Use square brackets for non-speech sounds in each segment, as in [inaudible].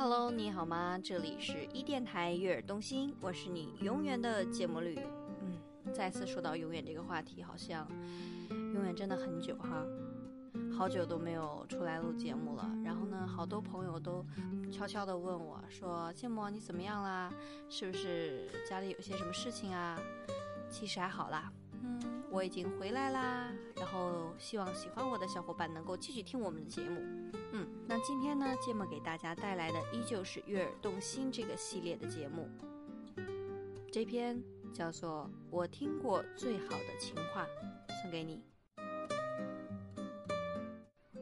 Hello，你好吗？这里是一电台悦耳动心，我是你永远的节目绿。嗯，再次说到永远这个话题，好像永远真的很久哈，好久都没有出来录节目了。然后呢，好多朋友都悄悄的问我说：“芥末你怎么样啦？是不是家里有些什么事情啊？”其实还好啦，嗯，我已经回来啦。然后希望喜欢我的小伙伴能够继续听我们的节目。嗯，那今天呢，芥末给大家带来的依旧是悦耳动心这个系列的节目。这篇叫做《我听过最好的情话》，送给你。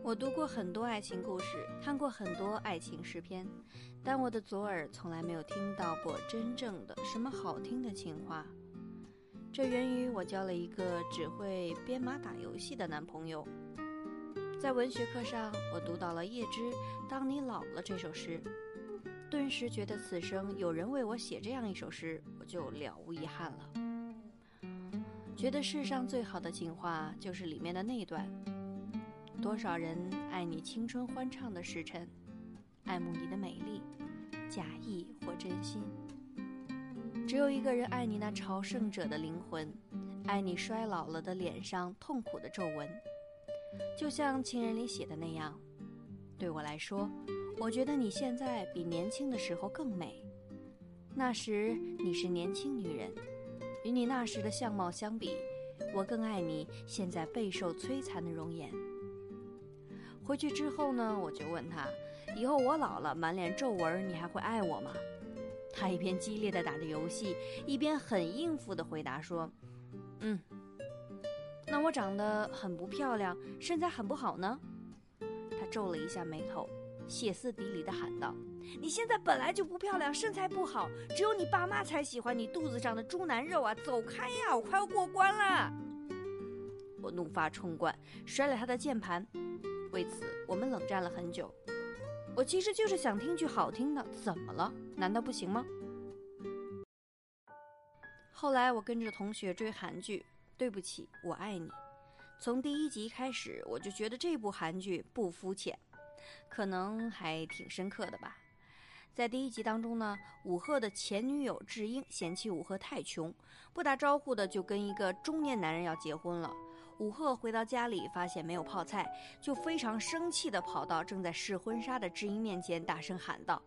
我读过很多爱情故事，看过很多爱情诗篇，但我的左耳从来没有听到过真正的什么好听的情话。这源于我交了一个只会编码打游戏的男朋友。在文学课上，我读到了叶芝《当你老了》这首诗，顿时觉得此生有人为我写这样一首诗，我就了无遗憾了。觉得世上最好的情话就是里面的那段：多少人爱你青春欢畅的时辰，爱慕你的美丽，假意或真心；只有一个人爱你那朝圣者的灵魂，爱你衰老了的脸上痛苦的皱纹。就像情人里写的那样，对我来说，我觉得你现在比年轻的时候更美。那时你是年轻女人，与你那时的相貌相比，我更爱你现在备受摧残的容颜。回去之后呢，我就问他，以后我老了满脸皱纹，你还会爱我吗？他一边激烈的打着游戏，一边很应付的回答说：“嗯。”那我长得很不漂亮，身材很不好呢。他皱了一下眉头，歇斯底里地喊道：“你现在本来就不漂亮，身材不好，只有你爸妈才喜欢你肚子上的猪腩肉啊！走开呀，我快要过关了！”我怒发冲冠，摔了他的键盘。为此，我们冷战了很久。我其实就是想听句好听的，怎么了？难道不行吗？后来，我跟着同学追韩剧。对不起，我爱你。从第一集开始，我就觉得这部韩剧不肤浅，可能还挺深刻的吧。在第一集当中呢，武赫的前女友智英嫌弃武赫太穷，不打招呼的就跟一个中年男人要结婚了。武赫回到家里发现没有泡菜，就非常生气的跑到正在试婚纱的智英面前，大声喊道：“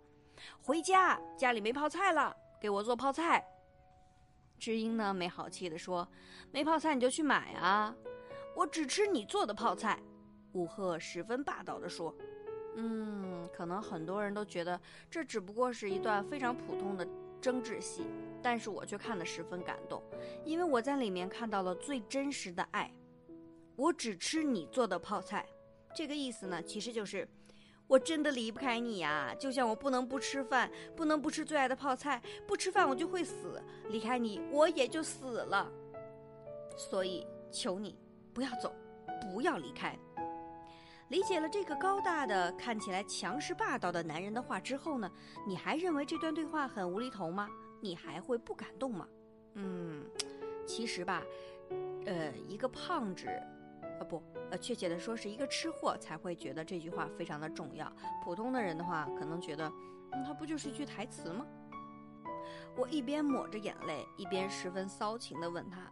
回家，家里没泡菜了，给我做泡菜。”知音呢，没好气地说：“没泡菜你就去买啊，我只吃你做的泡菜。”武赫十分霸道地说：“嗯，可能很多人都觉得这只不过是一段非常普通的争执戏，但是我却看得十分感动，因为我在里面看到了最真实的爱。我只吃你做的泡菜，这个意思呢，其实就是。”我真的离不开你呀，就像我不能不吃饭，不能不吃最爱的泡菜，不吃饭我就会死，离开你我也就死了。所以求你不要走，不要离开。理解了这个高大的、看起来强势霸道的男人的话之后呢，你还认为这段对话很无厘头吗？你还会不感动吗？嗯，其实吧，呃，一个胖子。啊不，呃，确切的说是一个吃货才会觉得这句话非常的重要。普通的人的话，可能觉得，嗯，它不就是一句台词吗？我一边抹着眼泪，一边十分骚情的问他：“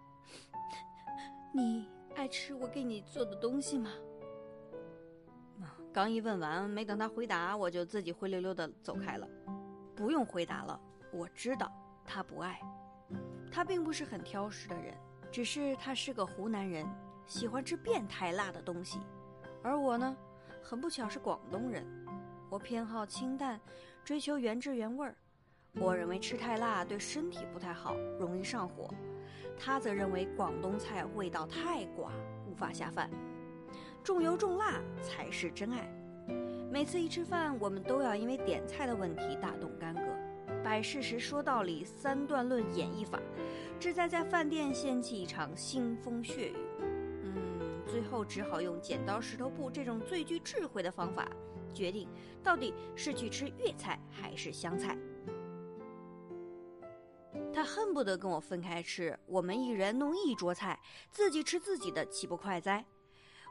[laughs] 你爱吃我给你做的东西吗？”刚一问完，没等他回答，我就自己灰溜溜的走开了。不用回答了，我知道他不爱。他并不是很挑食的人，只是他是个湖南人。喜欢吃变态辣的东西，而我呢，很不巧是广东人，我偏好清淡，追求原汁原味儿。我认为吃太辣对身体不太好，容易上火。他则认为广东菜味道太寡，无法下饭，重油重辣才是真爱。每次一吃饭，我们都要因为点菜的问题大动干戈，摆事实说道理，三段论演绎法，志在在饭店掀起一场腥风血雨。最后只好用剪刀石头布这种最具智慧的方法，决定到底是去吃粤菜还是湘菜。他恨不得跟我分开吃，我们一人弄一桌菜，自己吃自己的，岂不快哉？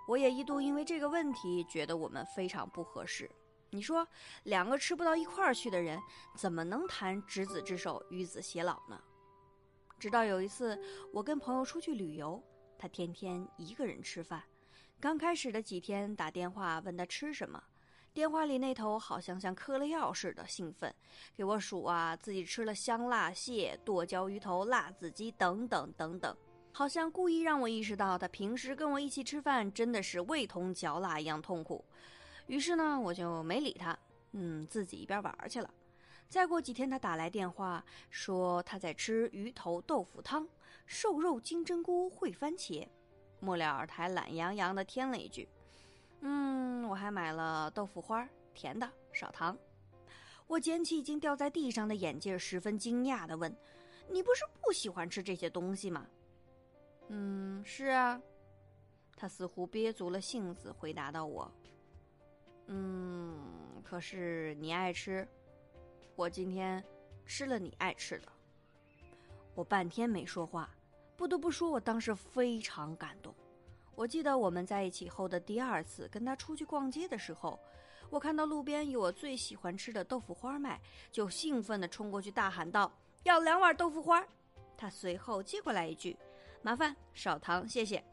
我也一度因为这个问题觉得我们非常不合适。你说两个吃不到一块儿去的人，怎么能谈执子之手，与子偕老呢？直到有一次，我跟朋友出去旅游，他天天一个人吃饭。刚开始的几天，打电话问他吃什么，电话里那头好像像嗑了药似的兴奋，给我数啊，自己吃了香辣蟹、剁椒鱼头、辣子鸡等等等等，好像故意让我意识到他平时跟我一起吃饭真的是味同嚼蜡一样痛苦。于是呢，我就没理他，嗯，自己一边玩去了。再过几天，他打来电话说他在吃鱼头豆腐汤、瘦肉金针菇烩番茄。末了，他还懒洋洋地添了一句：“嗯，我还买了豆腐花，甜的，少糖。”我捡起已经掉在地上的眼镜，十分惊讶地问：“你不是不喜欢吃这些东西吗？”“嗯，是啊。”他似乎憋足了性子回答道：“我，嗯，可是你爱吃，我今天吃了你爱吃的。”我半天没说话。不得不说，我当时非常感动。我记得我们在一起后的第二次跟他出去逛街的时候，我看到路边有我最喜欢吃的豆腐花卖，就兴奋地冲过去大喊道：“要两碗豆腐花！”他随后接过来一句：“麻烦少糖，谢谢。”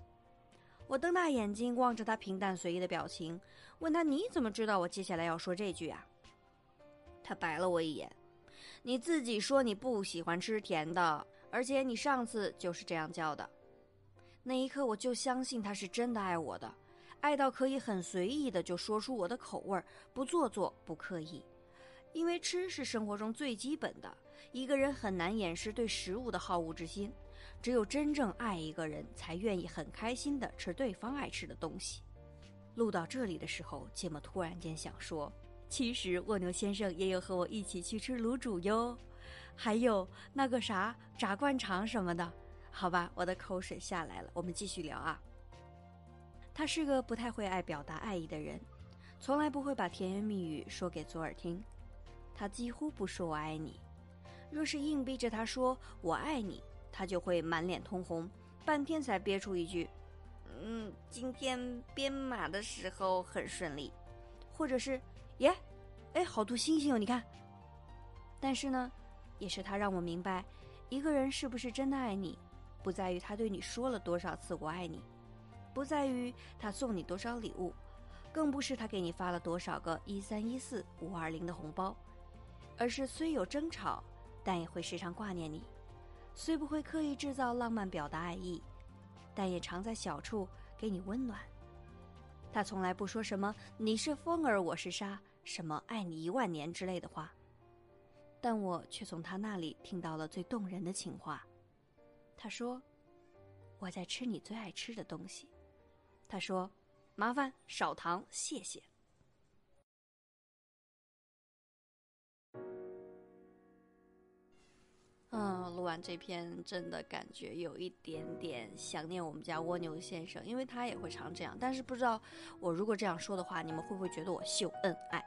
我瞪大眼睛望着他平淡随意的表情，问他：“你怎么知道我接下来要说这句啊？”他白了我一眼：“你自己说你不喜欢吃甜的。”而且你上次就是这样叫的，那一刻我就相信他是真的爱我的，爱到可以很随意的就说出我的口味，不做作不刻意。因为吃是生活中最基本的，一个人很难掩饰对食物的好恶之心，只有真正爱一个人，才愿意很开心的吃对方爱吃的东西。录到这里的时候，芥末突然间想说，其实蜗牛先生也有和我一起去吃卤煮哟。还有那个啥炸灌肠什么的，好吧，我的口水下来了。我们继续聊啊。他是个不太会爱表达爱意的人，从来不会把甜言蜜语说给左耳听。他几乎不说我爱你，若是硬逼着他说我爱你，他就会满脸通红，半天才憋出一句：“嗯，今天编码的时候很顺利。”或者是“耶，哎，好多星星哦，你看。”但是呢。也是他让我明白，一个人是不是真的爱你，不在于他对你说了多少次“我爱你”，不在于他送你多少礼物，更不是他给你发了多少个一三一四五二零的红包，而是虽有争吵，但也会时常挂念你；虽不会刻意制造浪漫表达爱意，但也常在小处给你温暖。他从来不说什么“你是风儿，我是沙”，什么“爱你一万年”之类的话。但我却从他那里听到了最动人的情话。他说：“我在吃你最爱吃的东西。”他说：“麻烦少糖，谢谢。”嗯，录完这篇真的感觉有一点点想念我们家蜗牛先生，因为他也会常这样。但是不知道我如果这样说的话，你们会不会觉得我秀恩爱？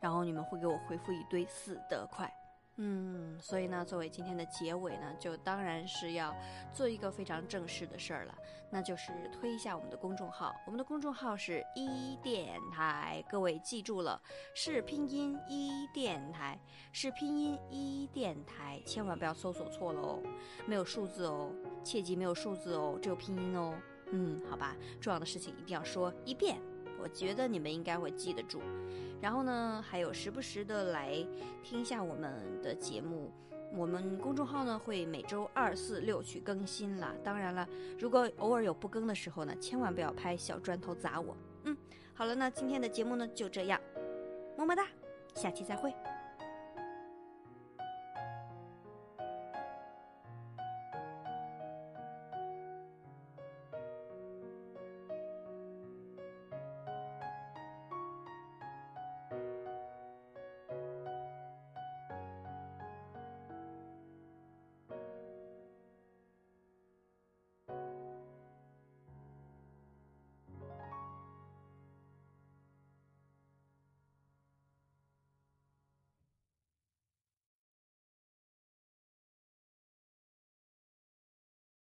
然后你们会给我回复一堆死得快。嗯，所以呢，作为今天的结尾呢，就当然是要做一个非常正式的事儿了，那就是推一下我们的公众号。我们的公众号是一电台，各位记住了，是拼音一电台，是拼音一电台，千万不要搜索错了哦，没有数字哦，切记没有数字哦，只有拼音哦。嗯，好吧，重要的事情一定要说一遍。我觉得你们应该会记得住，然后呢，还有时不时的来听一下我们的节目。我们公众号呢会每周二、四、六去更新啦。当然了，如果偶尔有不更的时候呢，千万不要拍小砖头砸我。嗯，好了，那今天的节目呢就这样，么么哒，下期再会。